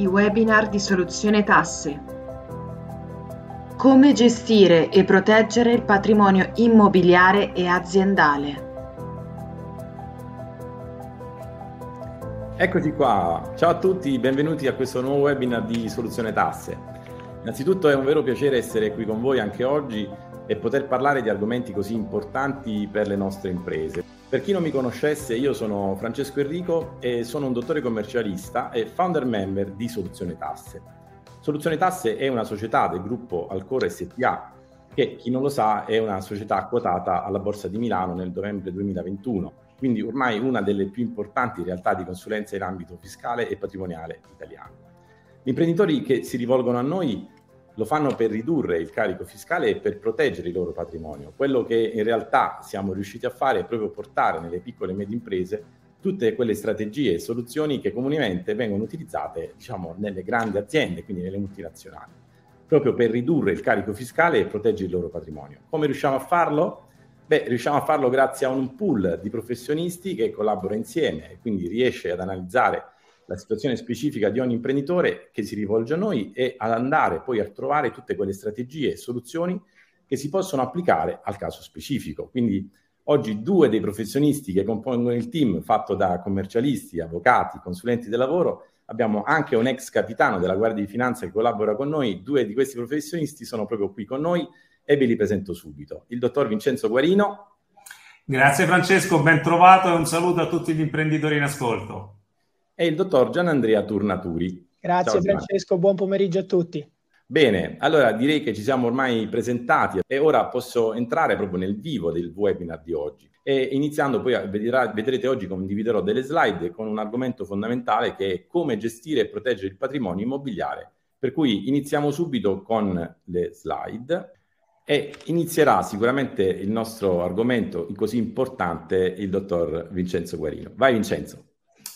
i webinar di Soluzione Tasse. Come gestire e proteggere il patrimonio immobiliare e aziendale. Eccoci qua, ciao a tutti, benvenuti a questo nuovo webinar di Soluzione Tasse. Innanzitutto è un vero piacere essere qui con voi anche oggi e poter parlare di argomenti così importanti per le nostre imprese. Per chi non mi conoscesse, io sono Francesco Enrico e sono un dottore commercialista e founder member di Soluzione Tasse. Soluzione Tasse è una società del gruppo Alcora SPA che, chi non lo sa, è una società quotata alla Borsa di Milano nel novembre 2021, quindi ormai una delle più importanti realtà di consulenza in ambito fiscale e patrimoniale italiano. Gli imprenditori che si rivolgono a noi lo fanno per ridurre il carico fiscale e per proteggere il loro patrimonio. Quello che in realtà siamo riusciti a fare è proprio portare nelle piccole e medie imprese tutte quelle strategie e soluzioni che comunemente vengono utilizzate diciamo, nelle grandi aziende, quindi nelle multinazionali, proprio per ridurre il carico fiscale e proteggere il loro patrimonio. Come riusciamo a farlo? Beh, riusciamo a farlo grazie a un pool di professionisti che collabora insieme e quindi riesce ad analizzare la situazione specifica di ogni imprenditore che si rivolge a noi e ad andare poi a trovare tutte quelle strategie e soluzioni che si possono applicare al caso specifico. Quindi oggi due dei professionisti che compongono il team fatto da commercialisti, avvocati, consulenti del lavoro, abbiamo anche un ex capitano della Guardia di Finanza che collabora con noi, due di questi professionisti sono proprio qui con noi e ve li presento subito. Il dottor Vincenzo Guarino. Grazie Francesco, ben trovato e un saluto a tutti gli imprenditori in ascolto e il dottor Gianandrea Turnaturi. Grazie Ciao, Francesco, buon pomeriggio a tutti. Bene, allora direi che ci siamo ormai presentati e ora posso entrare proprio nel vivo del webinar di oggi. E iniziando poi, vedrà, vedrete oggi condividerò delle slide con un argomento fondamentale che è come gestire e proteggere il patrimonio immobiliare. Per cui iniziamo subito con le slide e inizierà sicuramente il nostro argomento così importante il dottor Vincenzo Guarino. Vai Vincenzo.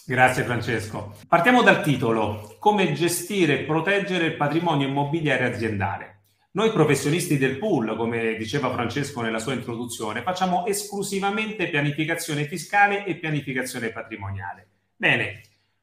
Grazie Francesco. Partiamo dal titolo, come gestire e proteggere il patrimonio immobiliare aziendale. Noi professionisti del pool, come diceva Francesco nella sua introduzione, facciamo esclusivamente pianificazione fiscale e pianificazione patrimoniale. Bene,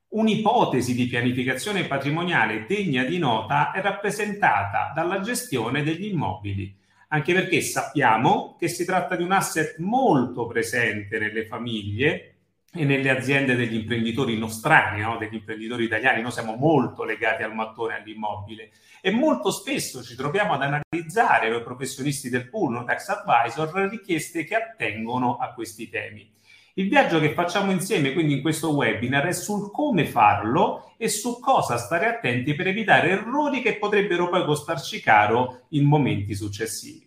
un'ipotesi di pianificazione patrimoniale degna di nota è rappresentata dalla gestione degli immobili, anche perché sappiamo che si tratta di un asset molto presente nelle famiglie e nelle aziende degli imprenditori nostrani, no? degli imprenditori italiani, noi siamo molto legati al mattone, all'immobile e molto spesso ci troviamo ad analizzare noi professionisti del pool, no? tax advisor, richieste che attengono a questi temi. Il viaggio che facciamo insieme quindi in questo webinar è sul come farlo e su cosa stare attenti per evitare errori che potrebbero poi costarci caro in momenti successivi.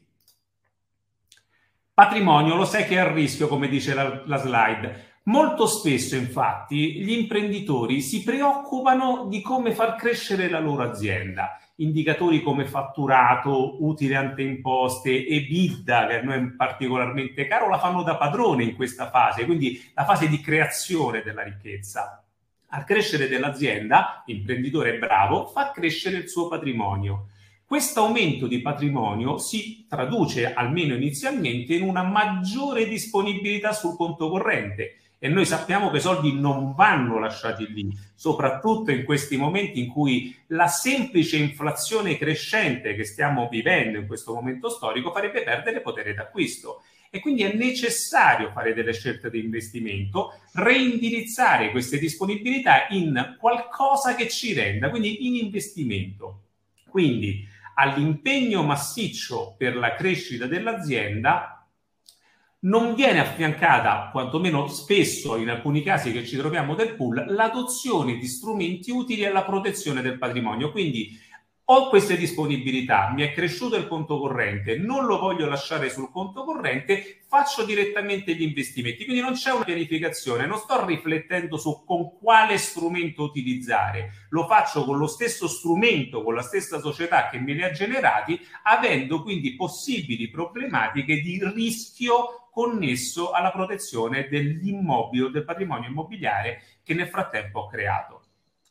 Patrimonio, lo sai che è a rischio, come dice la, la slide Molto spesso, infatti, gli imprenditori si preoccupano di come far crescere la loro azienda. Indicatori come fatturato, utile ante imposte e bidda, che a noi è particolarmente caro, la fanno da padrone in questa fase, quindi la fase di creazione della ricchezza. Al crescere dell'azienda, l'imprenditore bravo fa crescere il suo patrimonio. Questo aumento di patrimonio si traduce, almeno inizialmente, in una maggiore disponibilità sul conto corrente e noi sappiamo che i soldi non vanno lasciati lì, soprattutto in questi momenti in cui la semplice inflazione crescente che stiamo vivendo in questo momento storico farebbe perdere potere d'acquisto. E quindi è necessario fare delle scelte di investimento, reindirizzare queste disponibilità in qualcosa che ci renda, quindi in investimento. Quindi all'impegno massiccio per la crescita dell'azienda non viene affiancata, quantomeno spesso in alcuni casi che ci troviamo del pool, l'adozione di strumenti utili alla protezione del patrimonio. Quindi ho queste disponibilità, mi è cresciuto il conto corrente, non lo voglio lasciare sul conto corrente, faccio direttamente gli investimenti. Quindi non c'è una pianificazione, non sto riflettendo su con quale strumento utilizzare, lo faccio con lo stesso strumento, con la stessa società che me li ha generati, avendo quindi possibili problematiche di rischio connesso alla protezione dell'immobile, del patrimonio immobiliare che nel frattempo ho creato.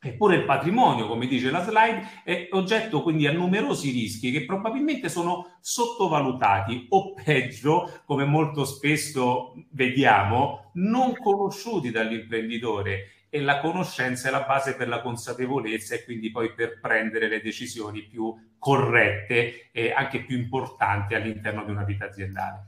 Eppure il patrimonio, come dice la slide, è oggetto quindi a numerosi rischi che probabilmente sono sottovalutati o peggio, come molto spesso vediamo, non conosciuti dall'imprenditore e la conoscenza è la base per la consapevolezza e quindi poi per prendere le decisioni più corrette e anche più importanti all'interno di una vita aziendale.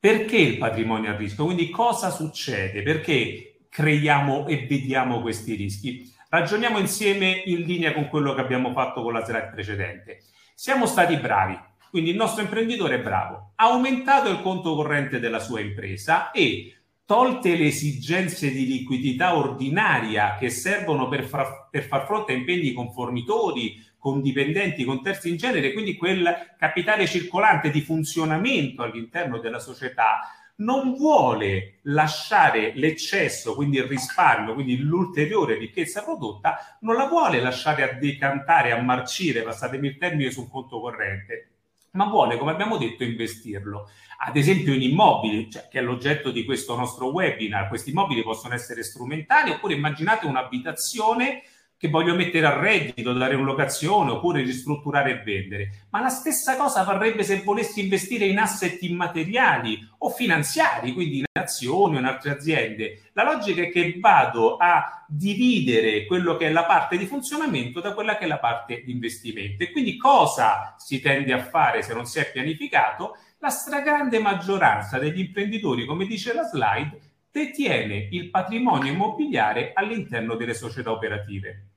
Perché il patrimonio a rischio? Quindi cosa succede? Perché creiamo e vediamo questi rischi? Ragioniamo insieme in linea con quello che abbiamo fatto con la slide precedente. Siamo stati bravi, quindi il nostro imprenditore è bravo, ha aumentato il conto corrente della sua impresa e tolte le esigenze di liquidità ordinaria che servono per far, per far fronte a impegni con fornitori, con dipendenti, con terzi in genere, quindi quel capitale circolante di funzionamento all'interno della società, non vuole lasciare l'eccesso, quindi il risparmio, quindi l'ulteriore ricchezza prodotta, non la vuole lasciare a decantare, a marcire, passatemi il termine, sul conto corrente, ma vuole, come abbiamo detto, investirlo. Ad esempio in immobili, cioè, che è l'oggetto di questo nostro webinar. Questi immobili possono essere strumentali oppure immaginate un'abitazione che voglio mettere a reddito, dare in locazione oppure ristrutturare e vendere. Ma la stessa cosa varrebbe se volessi investire in asset immateriali o finanziari, quindi in azioni o in altre aziende. La logica è che vado a dividere quello che è la parte di funzionamento da quella che è la parte di investimento. E quindi cosa si tende a fare se non si è pianificato? La stragrande maggioranza degli imprenditori, come dice la slide, detiene il patrimonio immobiliare all'interno delle società operative.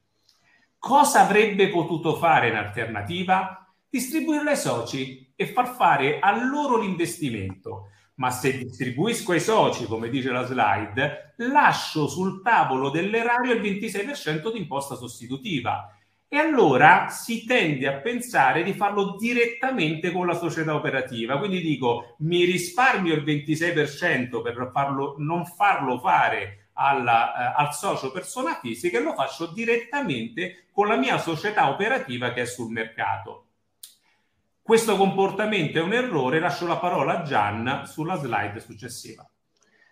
Cosa avrebbe potuto fare in alternativa? Distribuirlo ai soci e far fare a loro l'investimento. Ma se distribuisco ai soci, come dice la slide, lascio sul tavolo dell'erario il 26% di imposta sostitutiva. E allora si tende a pensare di farlo direttamente con la società operativa. Quindi dico, mi risparmio il 26% per farlo, non farlo fare alla, eh, al socio persona fisica e lo faccio direttamente con la mia società operativa che è sul mercato. Questo comportamento è un errore, lascio la parola a Gian sulla slide successiva.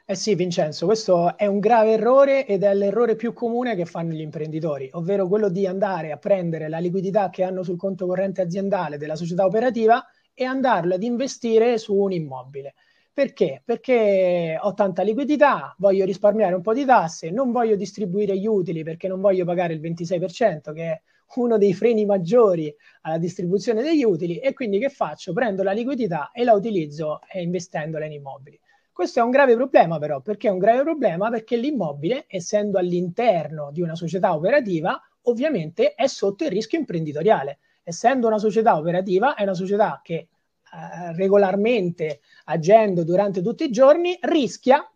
Eh sì, Vincenzo, questo è un grave errore ed è l'errore più comune che fanno gli imprenditori, ovvero quello di andare a prendere la liquidità che hanno sul conto corrente aziendale della società operativa e andarla ad investire su un immobile. Perché? Perché ho tanta liquidità, voglio risparmiare un po' di tasse, non voglio distribuire gli utili perché non voglio pagare il 26%, che è uno dei freni maggiori alla distribuzione degli utili, e quindi che faccio? Prendo la liquidità e la utilizzo eh, investendola in immobili. Questo è un grave problema però, perché è un grave problema? Perché l'immobile, essendo all'interno di una società operativa, ovviamente è sotto il rischio imprenditoriale. Essendo una società operativa, è una società che eh, regolarmente agendo durante tutti i giorni rischia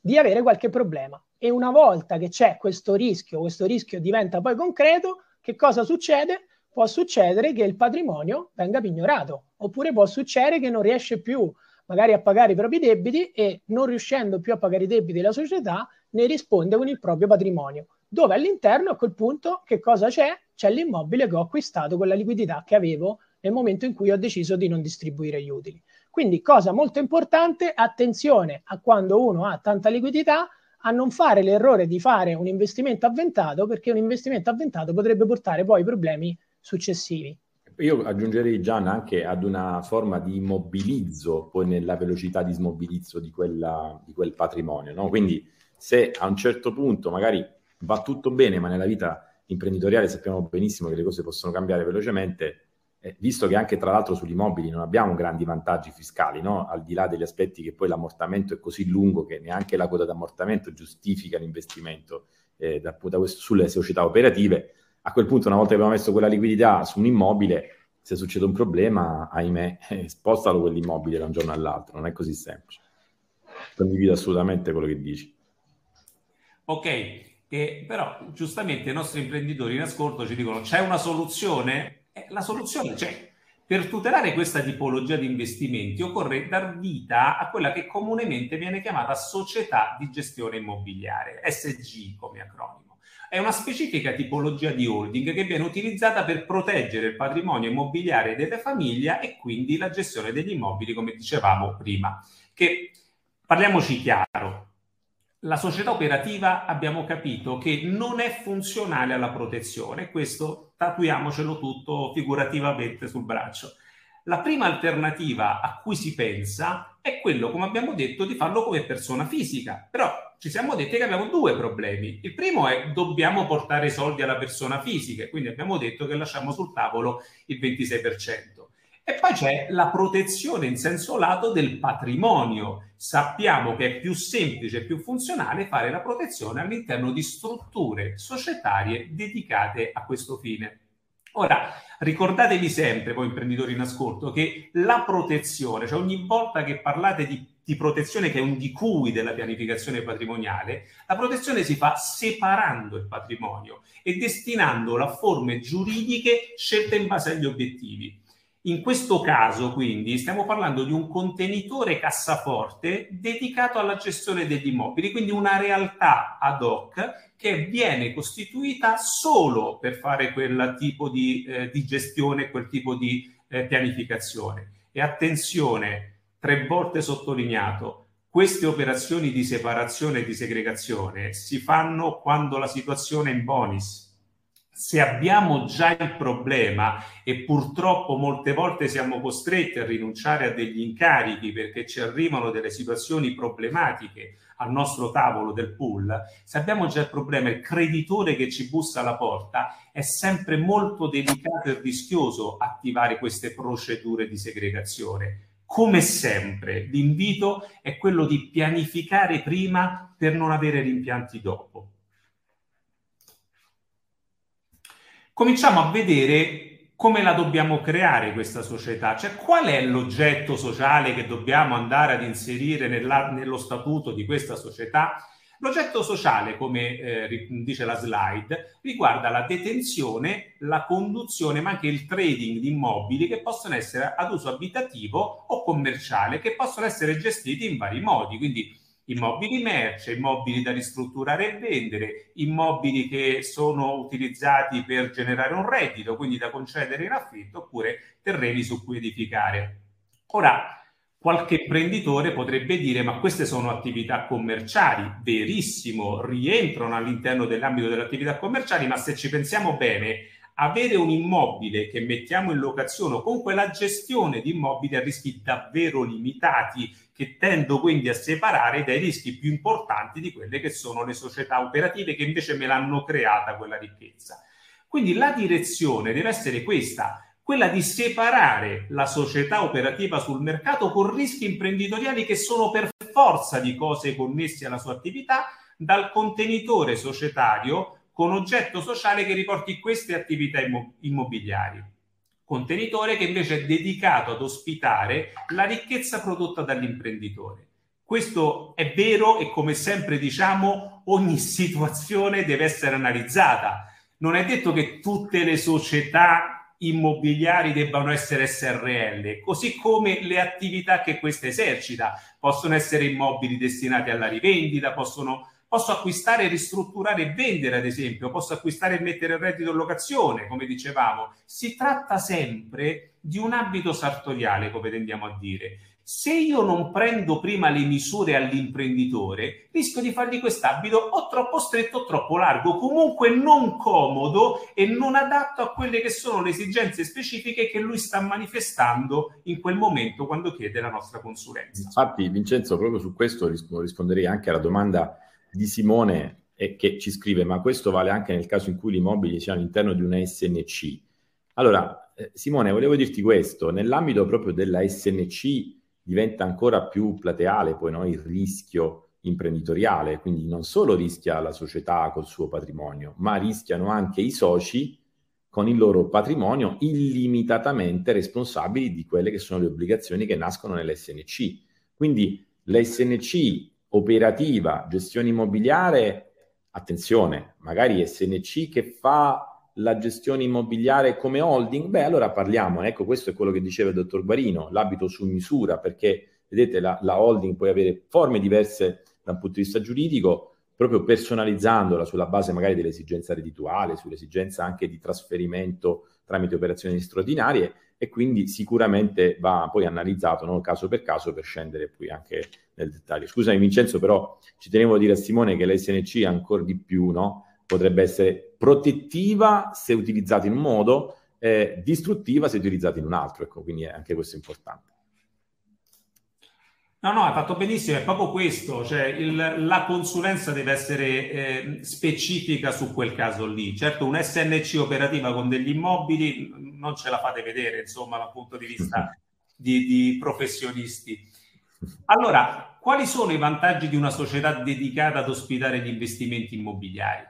di avere qualche problema. E una volta che c'è questo rischio, questo rischio diventa poi concreto, che cosa succede? Può succedere che il patrimonio venga pignorato, oppure può succedere che non riesce più magari a pagare i propri debiti e non riuscendo più a pagare i debiti della società ne risponde con il proprio patrimonio, dove all'interno a quel punto che cosa c'è? C'è l'immobile che ho acquistato con la liquidità che avevo nel momento in cui ho deciso di non distribuire gli utili. Quindi cosa molto importante, attenzione a quando uno ha tanta liquidità a non fare l'errore di fare un investimento avventato perché un investimento avventato potrebbe portare poi problemi successivi. Io aggiungerei Gian anche ad una forma di immobilizzo poi nella velocità di smobilizzo di, quella, di quel patrimonio. No? Quindi se a un certo punto magari va tutto bene, ma nella vita imprenditoriale sappiamo benissimo che le cose possono cambiare velocemente, eh, visto che anche tra l'altro sugli immobili non abbiamo grandi vantaggi fiscali, no? al di là degli aspetti che poi l'ammortamento è così lungo che neanche la quota d'ammortamento giustifica l'investimento eh, da, da questo, sulle società operative, a quel punto una volta che abbiamo messo quella liquidità su un immobile, se succede un problema, ahimè, eh, spostalo quell'immobile da un giorno all'altro, non è così semplice. Condivido assolutamente quello che dici. Ok, eh, però giustamente i nostri imprenditori in ascolto ci dicono c'è una soluzione? Eh, la soluzione c'è. Per tutelare questa tipologia di investimenti occorre dar vita a quella che comunemente viene chiamata società di gestione immobiliare, SG come acronimo. È una specifica tipologia di holding che viene utilizzata per proteggere il patrimonio immobiliare delle famiglie e quindi la gestione degli immobili, come dicevamo prima. Che parliamoci chiaro, la società operativa abbiamo capito che non è funzionale alla protezione, questo tatuiamocelo tutto figurativamente sul braccio. La prima alternativa a cui si pensa è quello, come abbiamo detto, di farlo come persona fisica, però ci siamo detti che abbiamo due problemi. Il primo è dobbiamo portare soldi alla persona fisica, quindi abbiamo detto che lasciamo sul tavolo il 26%. E poi c'è la protezione in senso lato del patrimonio. Sappiamo che è più semplice e più funzionale fare la protezione all'interno di strutture societarie dedicate a questo fine. Ora, ricordatevi sempre, voi imprenditori in ascolto, che la protezione, cioè ogni volta che parlate di, di, protezione che è un di cui della pianificazione patrimoniale, la protezione si fa separando il patrimonio e destinandolo a forme giuridiche scelte in base agli obiettivi. In questo caso, quindi, stiamo parlando di un contenitore cassaforte dedicato alla gestione degli immobili, quindi una realtà ad hoc che viene costituita solo per fare quel tipo di, eh, di gestione, quel tipo di eh, pianificazione. E attenzione, tre volte sottolineato, queste operazioni di separazione e di segregazione si fanno quando la situazione è in bonus se abbiamo già il problema e purtroppo molte volte siamo costretti a rinunciare a degli incarichi perché ci arrivano delle situazioni problematiche al nostro tavolo del pool, se abbiamo già il problema, il creditore che ci bussa alla porta, è sempre molto delicato e rischioso attivare queste procedure di segregazione. Come sempre, l'invito è quello di pianificare prima per non avere rimpianti dopo. Cominciamo a vedere come la dobbiamo creare questa società, cioè qual è l'oggetto sociale che dobbiamo andare ad inserire nella, nello statuto di questa società. L'oggetto sociale, come eh, dice la slide, riguarda la detenzione, la conduzione, ma anche il trading di immobili che possono essere ad uso abitativo o commerciale, che possono essere gestiti in vari modi. Quindi immobili merce, immobili da ristrutturare e vendere, immobili che sono utilizzati per generare un reddito, quindi da concedere in affitto, oppure terreni su cui edificare. Ora, qualche imprenditore potrebbe dire ma queste sono attività commerciali, verissimo, rientrano all'interno dell'ambito delle attività commerciali, ma se ci pensiamo bene, avere un immobile che mettiamo in locazione o comunque la gestione di immobili a rischi davvero limitati che tendo quindi a separare dai rischi più importanti di quelle che sono le società operative che invece me l'hanno creata quella ricchezza. Quindi la direzione deve essere questa, quella di separare la società operativa sul mercato con rischi imprenditoriali che sono per forza di cose connesse alla sua attività dal contenitore societario con oggetto sociale che riporti queste attività immobiliari. Contenitore che invece è dedicato ad ospitare la ricchezza prodotta dall'imprenditore. Questo è vero e come sempre diciamo ogni situazione deve essere analizzata. Non è detto che tutte le società immobiliari debbano essere SRL, così come le attività che queste esercita. Possono essere immobili destinati alla rivendita, possono Posso acquistare, ristrutturare e vendere, ad esempio, posso acquistare e mettere il reddito in locazione, come dicevamo. Si tratta sempre di un abito sartoriale, come tendiamo a dire. Se io non prendo prima le misure all'imprenditore, rischio di fargli quest'abito o troppo stretto o troppo largo, comunque non comodo e non adatto a quelle che sono le esigenze specifiche che lui sta manifestando in quel momento quando chiede la nostra consulenza. Infatti, Vincenzo, proprio su questo risponderei anche alla domanda di Simone e che ci scrive, ma questo vale anche nel caso in cui gli immobili siano all'interno di una SNC. Allora, eh, Simone, volevo dirti questo, nell'ambito proprio della SNC diventa ancora più plateale poi no, il rischio imprenditoriale, quindi non solo rischia la società col suo patrimonio, ma rischiano anche i soci con il loro patrimonio illimitatamente responsabili di quelle che sono le obbligazioni che nascono nell'SNC. Quindi l'SNC operativa, gestione immobiliare, attenzione, magari SNC che fa la gestione immobiliare come holding, beh allora parliamo, ecco questo è quello che diceva il dottor Guarino, l'abito su misura, perché vedete la, la holding può avere forme diverse da un punto di vista giuridico, proprio personalizzandola sulla base magari dell'esigenza reddituale, sull'esigenza anche di trasferimento tramite operazioni straordinarie e quindi sicuramente va poi analizzato no, caso per caso per scendere poi anche nel dettaglio. Scusami Vincenzo, però ci tenevo a dire a Simone che l'SNC ancora di più no, potrebbe essere protettiva se utilizzata in un modo, eh, distruttiva se utilizzata in un altro, ecco, quindi anche questo è importante. No, no, hai fatto benissimo, è proprio questo, cioè il, la consulenza deve essere eh, specifica su quel caso lì. Certo, un SNC operativa con degli immobili non ce la fate vedere, insomma, dal punto di vista di, di professionisti. Allora, quali sono i vantaggi di una società dedicata ad ospitare gli investimenti immobiliari?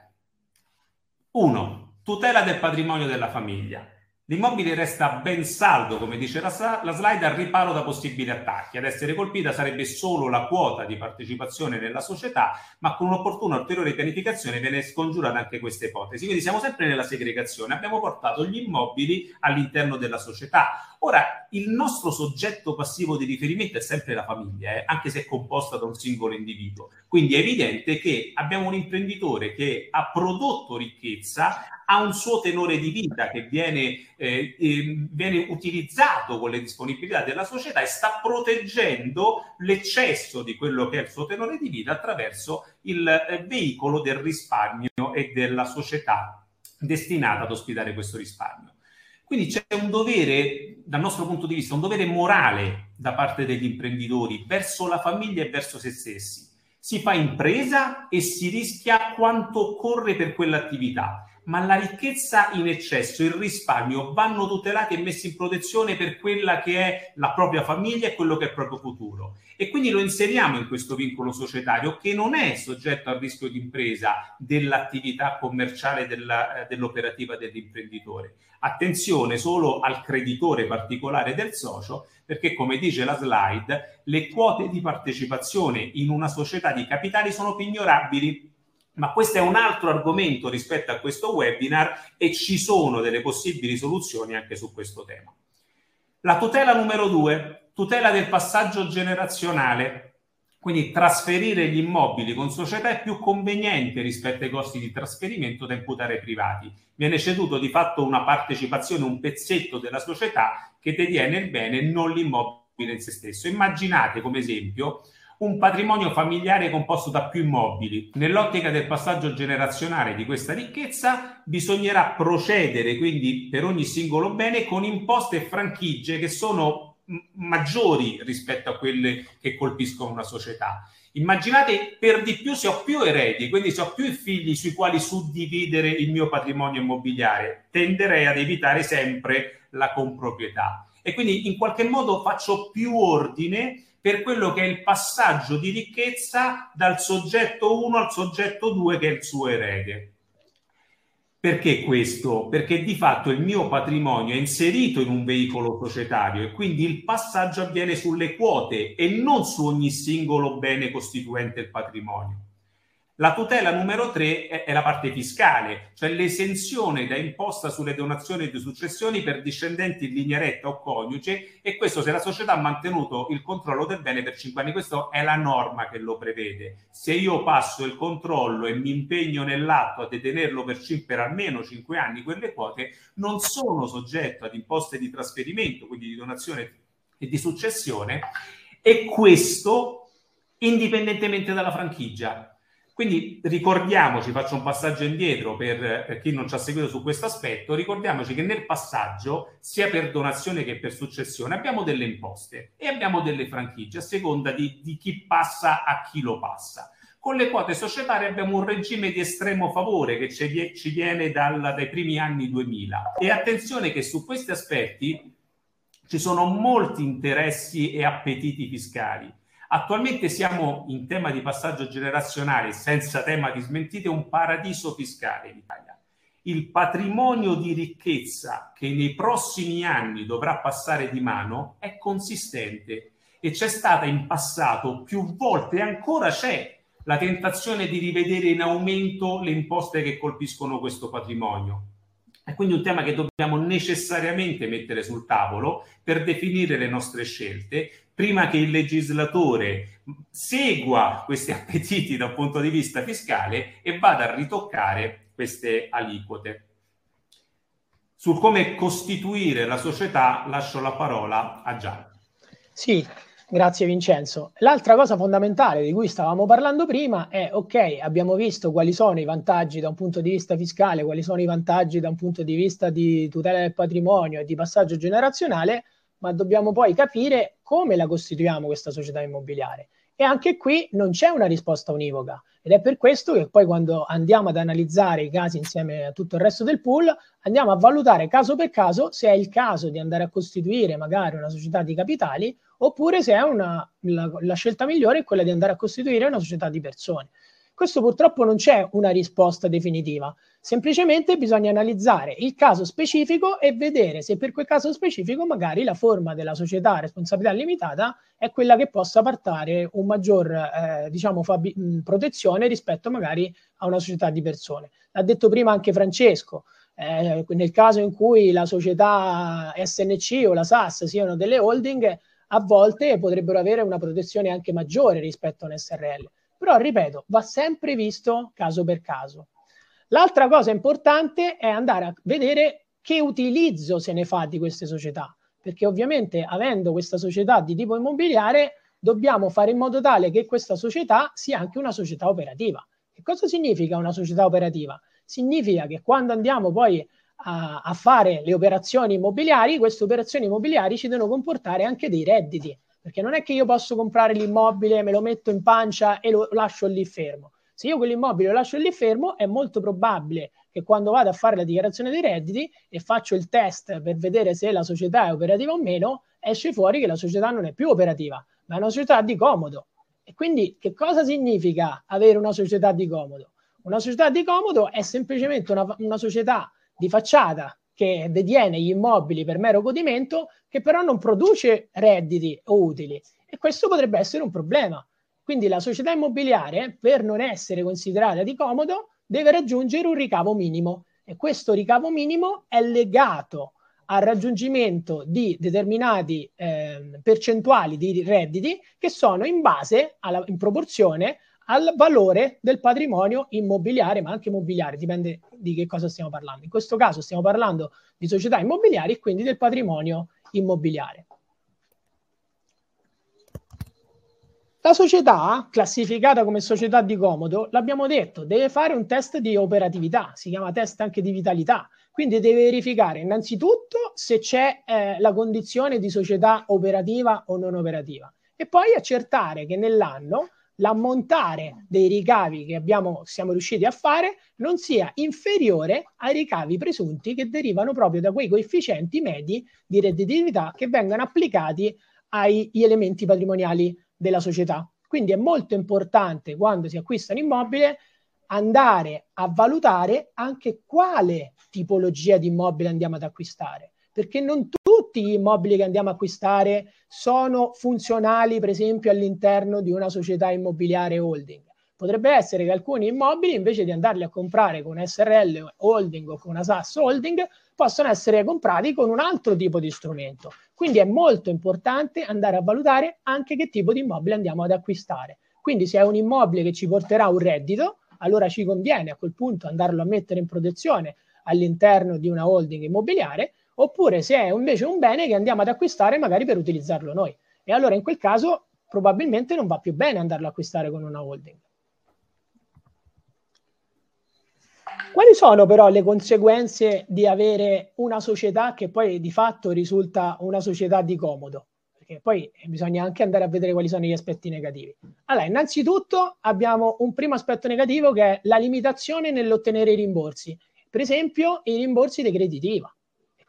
Uno, tutela del patrimonio della famiglia. L'immobile resta ben saldo, come dice la, la, slide, al riparo da possibili attacchi. Ad essere colpita sarebbe solo la quota di partecipazione nella società, ma con un'opportuna ulteriore pianificazione viene scongiurata anche questa ipotesi. Quindi siamo sempre nella segregazione. Abbiamo portato gli immobili all'interno della società. Ora, il nostro soggetto passivo di riferimento è sempre la famiglia, eh, anche se è composta da un singolo individuo. Quindi è evidente che abbiamo un imprenditore che ha prodotto ricchezza, ha un suo tenore di vita che viene, eh, eh, viene utilizzato con le disponibilità della società e sta proteggendo l'eccesso di quello che è il suo tenore di vita attraverso il eh, veicolo del risparmio e della società destinata ad ospitare questo risparmio. Quindi c'è un dovere, dal nostro punto di vista, un dovere morale da parte degli imprenditori verso la famiglia e verso se stessi. Si fa impresa e si rischia quanto occorre per quell'attività ma la ricchezza in eccesso, il risparmio vanno tutelati e messi in protezione per quella che è la propria famiglia e quello che è il proprio futuro. E quindi lo inseriamo in questo vincolo societario che non è soggetto al rischio di impresa dell'attività commerciale della, eh, dell'operativa dell'imprenditore. Attenzione solo al creditore particolare del socio, perché come dice la slide, le quote di partecipazione in una società di capitali sono pignorabili ma questo è un altro argomento rispetto a questo webinar e ci sono delle possibili soluzioni anche su questo tema. La tutela numero due, tutela del passaggio generazionale. Quindi trasferire gli immobili con società è più conveniente rispetto ai costi di trasferimento da imputare ai privati. Viene ceduto di fatto una partecipazione, un pezzetto della società che detiene il bene, non l'immobile in se stesso. Immaginate come esempio un patrimonio familiare composto da più immobili. Nell'ottica del passaggio generazionale di questa ricchezza bisognerà procedere quindi per ogni singolo bene con imposte e franchigie che sono maggiori rispetto a quelle che colpiscono una società. Immaginate per di più se ho più eredi, quindi se ho più figli sui quali suddividere il mio patrimonio immobiliare, tenderei ad evitare sempre la comproprietà. E quindi in qualche modo faccio più ordine per quello che è il passaggio di ricchezza dal soggetto 1 al soggetto 2 che è il suo erede. Perché questo? Perché di fatto il mio patrimonio è inserito in un veicolo societario e quindi il passaggio avviene sulle quote e non su ogni singolo bene costituente il patrimonio. La tutela numero tre è, è, la parte fiscale, cioè l'esenzione da imposta sulle donazioni di successioni per discendenti in linea retta o coniuge e questo se la società ha mantenuto il controllo del bene per cinque anni. Questa è la norma che lo prevede. Se io passo il controllo e mi impegno nell'atto a detenerlo per, per almeno cinque anni, quelle quote non sono soggetto ad imposte di trasferimento, quindi di donazione e di successione e questo indipendentemente dalla franchigia quindi ricordiamoci, faccio un passaggio indietro per, per, chi non ci ha seguito su questo aspetto, ricordiamoci che nel passaggio, sia per donazione che per successione, abbiamo delle imposte e abbiamo delle franchigie a seconda di, di chi passa a chi lo passa. Con le quote societarie abbiamo un regime di estremo favore che ci, ci viene dal, dai primi anni 2000. E attenzione che su questi aspetti ci sono molti interessi e appetiti fiscali Attualmente siamo in tema di passaggio generazionale, senza tema di smentite, un paradiso fiscale in Italia. Il patrimonio di ricchezza che nei prossimi anni dovrà passare di mano è consistente e c'è stata in passato più volte e ancora c'è la tentazione di rivedere in aumento le imposte che colpiscono questo patrimonio. È quindi un tema che dobbiamo necessariamente mettere sul tavolo per definire le nostre scelte, prima che il legislatore segua questi appetiti dal punto di vista fiscale e vada a ritoccare queste aliquote. Sul come costituire la società lascio la parola a Gian. Sì, grazie Vincenzo. L'altra cosa fondamentale di cui stavamo parlando prima è, ok, abbiamo visto quali sono i vantaggi da un punto di vista fiscale, quali sono i vantaggi da un punto di vista di tutela del patrimonio e di passaggio generazionale, ma dobbiamo poi capire come la costituiamo questa società immobiliare? E anche qui non c'è una risposta univoca ed è per questo che poi quando andiamo ad analizzare i casi insieme a tutto il resto del pool, andiamo a valutare caso per caso se è il caso di andare a costituire magari una società di capitali oppure se è una, la, la scelta migliore è quella di andare a costituire una società di persone. Questo purtroppo non c'è una risposta definitiva, semplicemente bisogna analizzare il caso specifico e vedere se per quel caso specifico magari la forma della società a responsabilità limitata è quella che possa portare un maggior eh, diciamo, fabi- protezione rispetto magari a una società di persone. L'ha detto prima anche Francesco, eh, nel caso in cui la società SNC o la SAS siano delle holding, a volte potrebbero avere una protezione anche maggiore rispetto a un SRL. Però, ripeto, va sempre visto caso per caso. L'altra cosa importante è andare a vedere che utilizzo se ne fa di queste società, perché ovviamente avendo questa società di tipo immobiliare dobbiamo fare in modo tale che questa società sia anche una società operativa. Che cosa significa una società operativa? Significa che quando andiamo poi a, a fare le operazioni immobiliari, queste operazioni immobiliari ci devono comportare anche dei redditi perché non è che io posso comprare l'immobile, me lo metto in pancia e lo lascio lì fermo. Se io quell'immobile lo lascio lì fermo, è molto probabile che quando vado a fare la dichiarazione dei redditi e faccio il test per vedere se la società è operativa o meno, esce fuori che la società non è più operativa, ma è una società di comodo. E quindi che cosa significa avere una società di comodo? Una società di comodo è semplicemente una, una società di facciata che detiene gli immobili per mero godimento, che però non produce redditi o utili. E questo potrebbe essere un problema. Quindi la società immobiliare, per non essere considerata di comodo, deve raggiungere un ricavo minimo. E questo ricavo minimo è legato al raggiungimento di determinati eh, percentuali di redditi che sono in base, alla, in proporzione al valore del patrimonio immobiliare, ma anche immobiliare, dipende di che cosa stiamo parlando. In questo caso stiamo parlando di società immobiliari e quindi del patrimonio immobiliare. La società, classificata come società di comodo, l'abbiamo detto, deve fare un test di operatività, si chiama test anche di vitalità, quindi deve verificare innanzitutto se c'è eh, la condizione di società operativa o non operativa e poi accertare che nell'anno l'ammontare dei ricavi che abbiamo, siamo riusciti a fare non sia inferiore ai ricavi presunti che derivano proprio da quei coefficienti medi di redditività che vengono applicati agli elementi patrimoniali della società. Quindi è molto importante quando si acquista un immobile andare a valutare anche quale tipologia di immobile andiamo ad acquistare perché non tutti gli immobili che andiamo a acquistare sono funzionali, per esempio, all'interno di una società immobiliare holding. Potrebbe essere che alcuni immobili, invece di andarli a comprare con SRL holding o con una SAS holding, possono essere comprati con un altro tipo di strumento. Quindi è molto importante andare a valutare anche che tipo di immobile andiamo ad acquistare. Quindi se è un immobile che ci porterà un reddito, allora ci conviene a quel punto andarlo a mettere in protezione all'interno di una holding immobiliare oppure se è invece un bene che andiamo ad acquistare magari per utilizzarlo noi. E allora in quel caso probabilmente non va più bene andarlo a acquistare con una holding. Quali sono però le conseguenze di avere una società che poi di fatto risulta una società di comodo? Perché poi bisogna anche andare a vedere quali sono gli aspetti negativi. Allora, innanzitutto abbiamo un primo aspetto negativo che è la limitazione nell'ottenere i rimborsi. Per esempio, i rimborsi dei crediti IVA.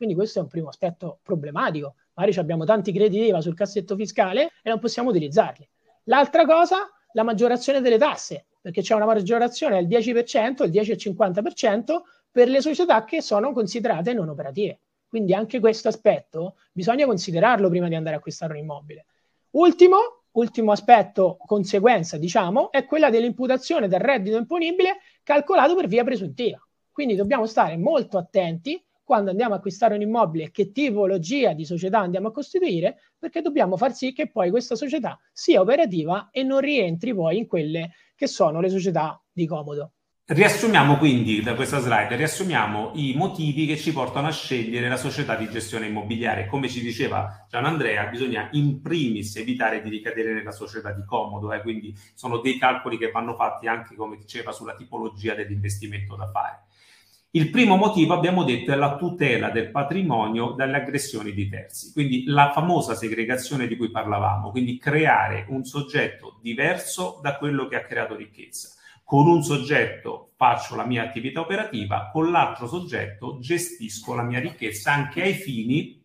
Quindi questo è un primo aspetto problematico. Magari abbiamo tanti crediti IVA sul cassetto fiscale e non possiamo utilizzarli. L'altra cosa, la maggiorazione delle tasse, perché c'è una maggiorazione del 10%, il 10 e 50% per le società che sono considerate non operative. Quindi anche questo aspetto bisogna considerarlo prima di andare a acquistare un immobile. Ultimo, ultimo aspetto, conseguenza, diciamo, è quella dell'imputazione del reddito imponibile calcolato per via presuntiva. Quindi dobbiamo stare molto attenti quando andiamo a acquistare un immobile che tipologia di società andiamo a costituire, perché dobbiamo far sì che poi questa società sia operativa e non rientri poi in quelle che sono le società di comodo. Riassumiamo quindi da questa slide, riassumiamo i motivi che ci portano a scegliere la società di gestione immobiliare. Come ci diceva Gian Andrea, bisogna in primis evitare di ricadere nella società di comodo, eh? quindi sono dei calcoli che vanno fatti anche, come diceva, sulla tipologia dell'investimento da fare. Il primo motivo, abbiamo detto, è la tutela del patrimonio dalle aggressioni di terzi, quindi la famosa segregazione di cui parlavamo, quindi creare un soggetto diverso da quello che ha creato ricchezza. Con un soggetto faccio la mia attività operativa, con l'altro soggetto gestisco la mia ricchezza anche ai fini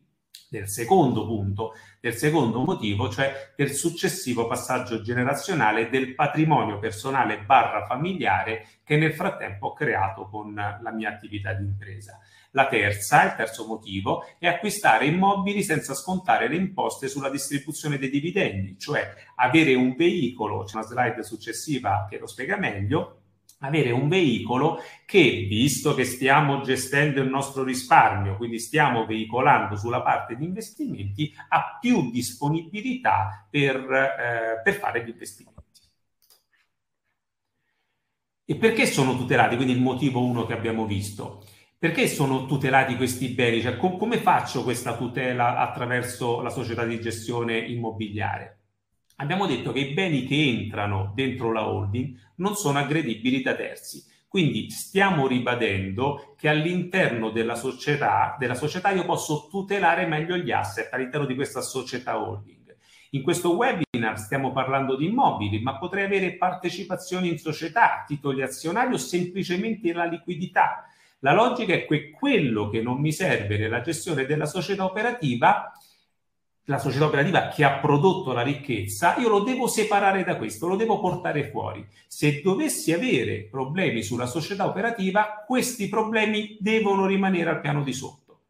del secondo punto, del secondo motivo, cioè del successivo passaggio generazionale del patrimonio personale barra familiare che nel frattempo ho creato con la mia attività di impresa. La terza, il terzo motivo, è acquistare immobili senza scontare le imposte sulla distribuzione dei dividendi, cioè avere un veicolo, c'è una slide successiva che lo spiega meglio, avere un veicolo che, visto che stiamo gestendo il nostro risparmio, quindi stiamo veicolando sulla parte di investimenti, ha più disponibilità per, eh, per fare gli investimenti. E perché sono tutelati? Quindi il motivo uno che abbiamo visto. Perché sono tutelati questi beni? Cioè, com- come faccio questa tutela attraverso la società di gestione immobiliare? Abbiamo detto che i beni che entrano dentro la holding non sono aggredibili da terzi. Quindi stiamo ribadendo che all'interno della società, della società io posso tutelare meglio gli asset all'interno di questa società holding. In questo webinar stiamo parlando di immobili, ma potrei avere partecipazioni in società, titoli azionari o semplicemente la liquidità. La logica è che quello che non mi serve nella gestione della società operativa la società operativa che ha prodotto la ricchezza, io lo devo separare da questo, lo devo portare fuori. Se dovessi avere problemi sulla società operativa, questi problemi devono rimanere al piano di sotto.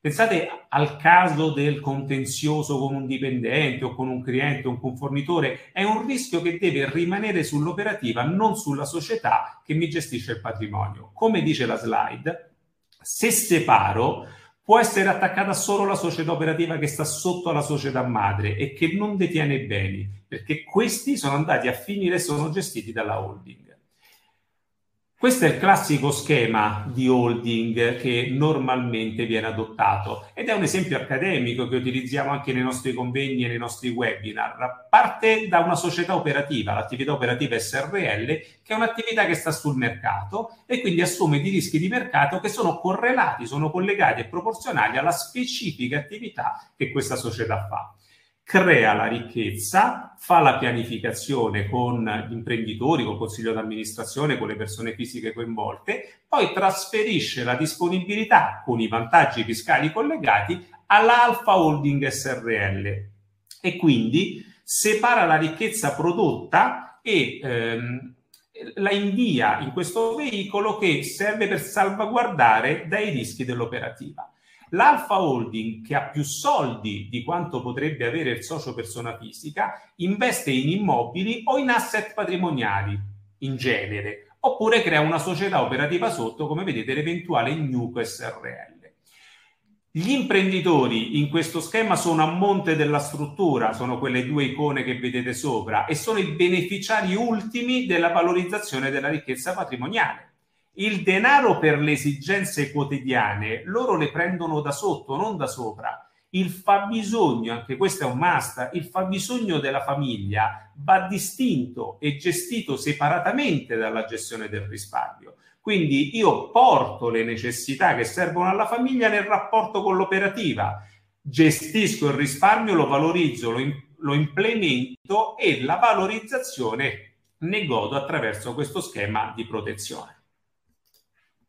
Pensate al caso del contenzioso con un dipendente o con un cliente o con un fornitore, è un rischio che deve rimanere sull'operativa, non sulla società che mi gestisce il patrimonio. Come dice la slide, se separo, può essere attaccata solo la società operativa che sta sotto alla società madre e che non detiene beni, perché questi sono andati a finire e sono gestiti dalla holding. Questo è il classico schema di holding che normalmente viene adottato ed è un esempio accademico che utilizziamo anche nei nostri convegni e nei nostri webinar. Parte da una società operativa, l'attività operativa SRL, che è un'attività che sta sul mercato e quindi assume dei rischi di mercato che sono correlati, sono collegati e proporzionali alla specifica attività che questa società fa crea la ricchezza, fa la pianificazione con gli imprenditori, con il consiglio d'amministrazione, con le persone fisiche coinvolte, poi trasferisce la disponibilità con i vantaggi fiscali collegati all'Alfa Holding SRL e quindi separa la ricchezza prodotta e ehm, la invia in questo veicolo che serve per salvaguardare dai rischi dell'operativa. L'Alfa Holding, che ha più soldi di quanto potrebbe avere il socio persona fisica, investe in immobili o in asset patrimoniali in genere, oppure crea una società operativa sotto, come vedete, l'eventuale Nuco SRL. Gli imprenditori in questo schema sono a monte della struttura, sono quelle due icone che vedete sopra, e sono i beneficiari ultimi della valorizzazione della ricchezza patrimoniale il denaro per le esigenze quotidiane loro le prendono da sotto, non da sopra. Il fabbisogno, anche questo è un must, il fabbisogno della famiglia va distinto e gestito separatamente dalla gestione del risparmio. Quindi io porto le necessità che servono alla famiglia nel rapporto con l'operativa, gestisco il risparmio, lo valorizzo, lo, in, lo implemento e la valorizzazione ne godo attraverso questo schema di protezione.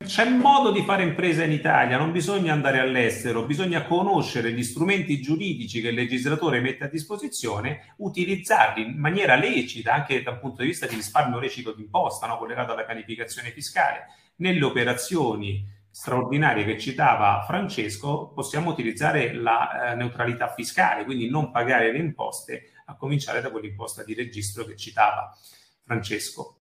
C'è modo di fare impresa in Italia, non bisogna andare all'estero, bisogna conoscere gli strumenti giuridici che il legislatore mette a disposizione, utilizzarli in maniera lecita, anche dal punto di vista di risparmio lecito d'imposta, no? collegato alla pianificazione fiscale. Nelle operazioni straordinarie che citava Francesco, possiamo utilizzare la eh, neutralità fiscale, quindi non pagare le imposte, a cominciare da quell'imposta di registro che citava Francesco.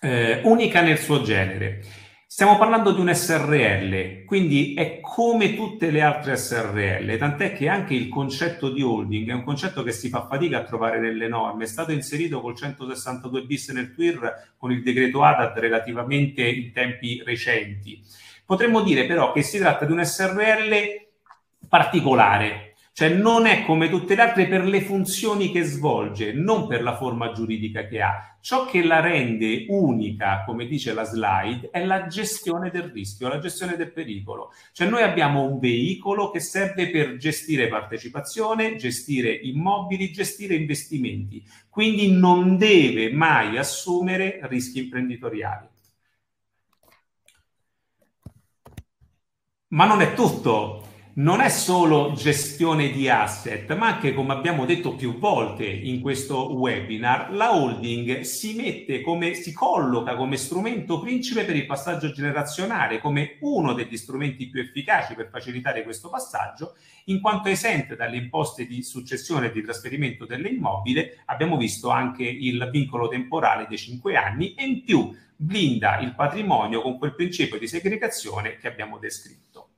Eh, unica nel suo genere. Stiamo parlando di un SRL, quindi è come tutte le altre SRL, tant'è che anche il concetto di holding è un concetto che si fa fatica a trovare nelle norme, è stato inserito col 162 bis nel TWIR con il decreto ADAD relativamente in tempi recenti. Potremmo dire però che si tratta di un SRL particolare, Cioè non è come tutte le altre per le funzioni che svolge, non per la forma giuridica che ha. Ciò che la rende unica, come dice la slide, è la gestione del rischio, la gestione del pericolo. Cioè noi abbiamo un veicolo che serve per gestire partecipazione, gestire immobili, gestire investimenti. Quindi non deve mai assumere rischi imprenditoriali. Ma non è tutto non è solo gestione di asset, ma anche, come abbiamo detto più volte in questo webinar, la holding si mette come, si colloca come strumento principe per il passaggio generazionale, come uno degli strumenti più efficaci per facilitare questo passaggio, in quanto esente dalle imposte di successione e di trasferimento dell'immobile, abbiamo visto anche il vincolo temporale dei cinque anni e in più blinda il patrimonio con quel principio di segregazione che abbiamo descritto.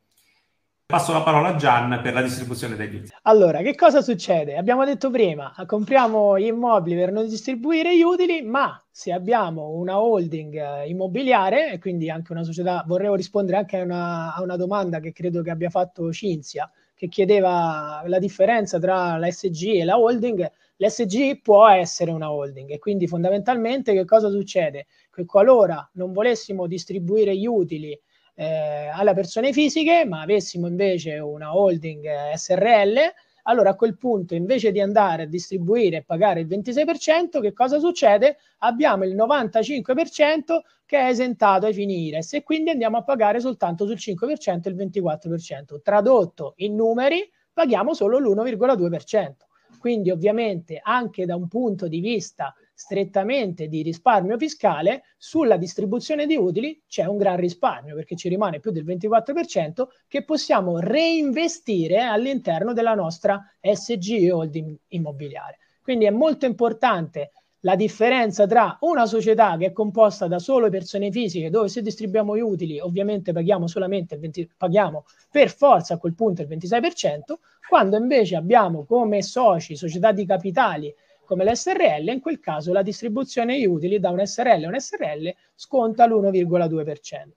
Passo la parola a Gian per la distribuzione degli utili. Allora, che cosa succede? Abbiamo detto prima, compriamo gli immobili per non distribuire gli utili, ma se abbiamo una holding eh, immobiliare e quindi anche una società, vorrei rispondere anche a una, a una domanda che credo che abbia fatto Cinzia, che chiedeva la differenza tra la SG e la holding. L'SG può essere una holding e quindi fondamentalmente che cosa succede? Che qualora non volessimo distribuire gli utili eh, alle persone fisiche, ma avessimo invece una holding eh, SRL, allora a quel punto invece di andare a distribuire e pagare il 26%, che cosa succede? Abbiamo il 95% che è esentato ai fini IRES e quindi andiamo a pagare soltanto sul 5% il 24%. Tradotto in numeri, paghiamo solo l'1,2%. Quindi ovviamente anche da un punto di vista strettamente di risparmio fiscale, sulla distribuzione di utili c'è un gran risparmio perché ci rimane più del 24% che possiamo reinvestire all'interno della nostra SG holding immobiliare. Quindi è molto importante la differenza tra una società che è composta da solo persone fisiche, dove se distribuiamo gli utili ovviamente paghiamo solamente il 20, paghiamo per forza a quel punto il 26%, quando invece abbiamo come soci società di capitali come l'SRL, in quel caso la distribuzione di utili da un SRL a un SRL sconta l'1,2%.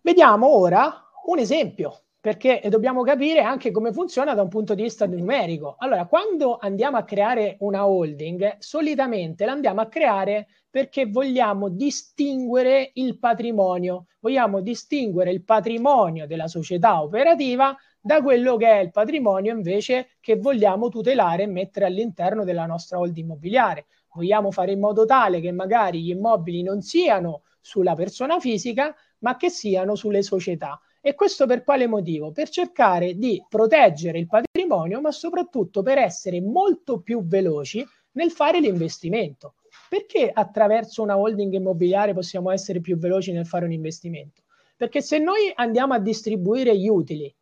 Vediamo ora un esempio, perché dobbiamo capire anche come funziona da un punto di vista numerico. Allora, quando andiamo a creare una holding, solitamente la andiamo a creare perché vogliamo distinguere il patrimonio, vogliamo distinguere il patrimonio della società operativa da quello che è il patrimonio invece che vogliamo tutelare e mettere all'interno della nostra holding immobiliare. Vogliamo fare in modo tale che magari gli immobili non siano sulla persona fisica, ma che siano sulle società. E questo per quale motivo? Per cercare di proteggere il patrimonio, ma soprattutto per essere molto più veloci nel fare l'investimento. Perché attraverso una holding immobiliare possiamo essere più veloci nel fare un investimento? Perché se noi andiamo a distribuire gli utili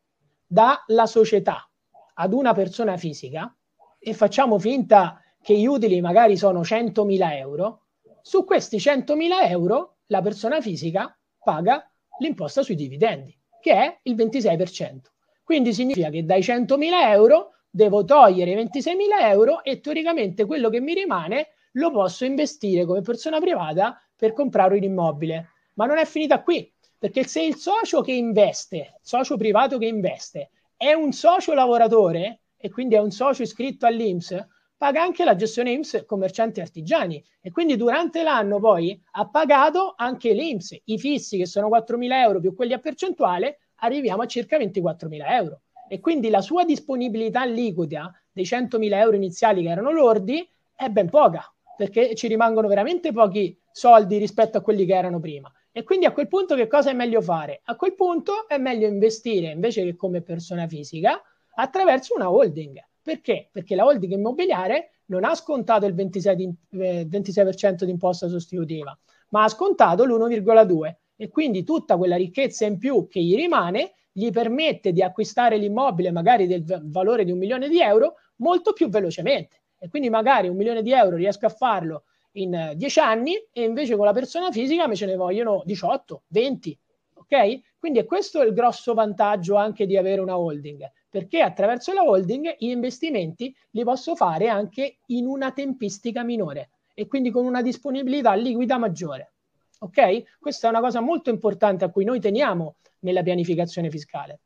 dalla società ad una persona fisica e facciamo finta che gli utili magari sono 100.000 euro, su questi 100.000 euro la persona fisica paga l'imposta sui dividendi, che è il 26%. Quindi significa che dai 100.000 euro devo togliere i 26.000 euro e teoricamente quello che mi rimane lo posso investire come persona privata per comprare un immobile. Ma non è finita qui, perché se il socio che investe, socio privato che investe, è un socio lavoratore e quindi è un socio iscritto all'IMS, paga anche la gestione IMS commercianti artigiani e quindi durante l'anno poi ha pagato anche l'IMS, i fissi che sono 4.000 euro più quelli a percentuale, arriviamo a circa 24.000 euro. E quindi la sua disponibilità liquida dei 100.000 euro iniziali che erano lordi è ben poca, perché ci rimangono veramente pochi soldi rispetto a quelli che erano prima. E quindi a quel punto che cosa è meglio fare? A quel punto è meglio investire invece che come persona fisica attraverso una holding. Perché? Perché la holding immobiliare non ha scontato il 26%, di, eh, 26% di imposta sostitutiva, ma ha scontato l'1,2% e quindi tutta quella ricchezza in più che gli rimane gli permette di acquistare l'immobile magari del valore di un milione di euro molto più velocemente. E quindi magari un milione di euro riesco a farlo in 10 eh, anni e invece con la persona fisica me ce ne vogliono 18, 20. Ok? Quindi è questo il grosso vantaggio anche di avere una holding, perché attraverso la holding gli investimenti li posso fare anche in una tempistica minore e quindi con una disponibilità liquida maggiore. Ok? Questa è una cosa molto importante a cui noi teniamo nella pianificazione fiscale.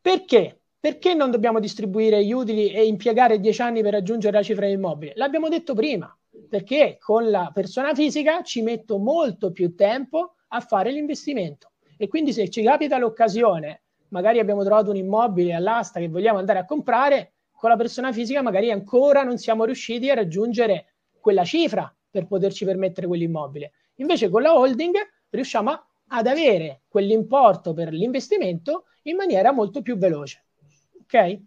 Perché? Perché non dobbiamo distribuire gli utili e impiegare dieci anni per raggiungere la cifra dell'immobile? L'abbiamo detto prima, perché con la persona fisica ci metto molto più tempo a fare l'investimento. E quindi se ci capita l'occasione, magari abbiamo trovato un immobile all'asta che vogliamo andare a comprare, con la persona fisica magari ancora non siamo riusciti a raggiungere quella cifra per poterci permettere quell'immobile. Invece con la holding riusciamo ad avere quell'importo per l'investimento in maniera molto più veloce. Ok?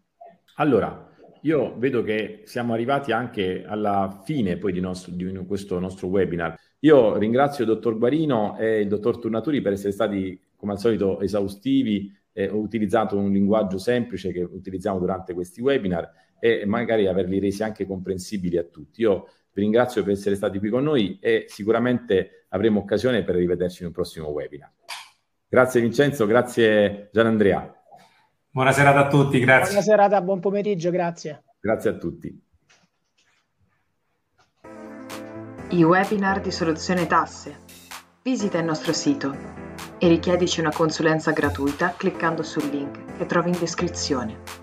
Allora, io vedo che siamo arrivati anche alla fine poi di, nostro, di questo nostro webinar. Io ringrazio il dottor Guarino e il dottor Turnaturi per essere stati, come al solito, esaustivi. Eh, ho utilizzato un linguaggio semplice che utilizziamo durante questi webinar e magari averli resi anche comprensibili a tutti. Io vi ringrazio per essere stati qui con noi e sicuramente avremo occasione per rivederci in un prossimo webinar. Grazie Vincenzo, grazie Gianandrea. Buona serata a tutti, grazie. Buona serata, buon pomeriggio, grazie. Grazie a tutti. I webinar di Soluzione Tasse. Visita il nostro sito e richiedici una consulenza gratuita cliccando sul link che trovi in descrizione.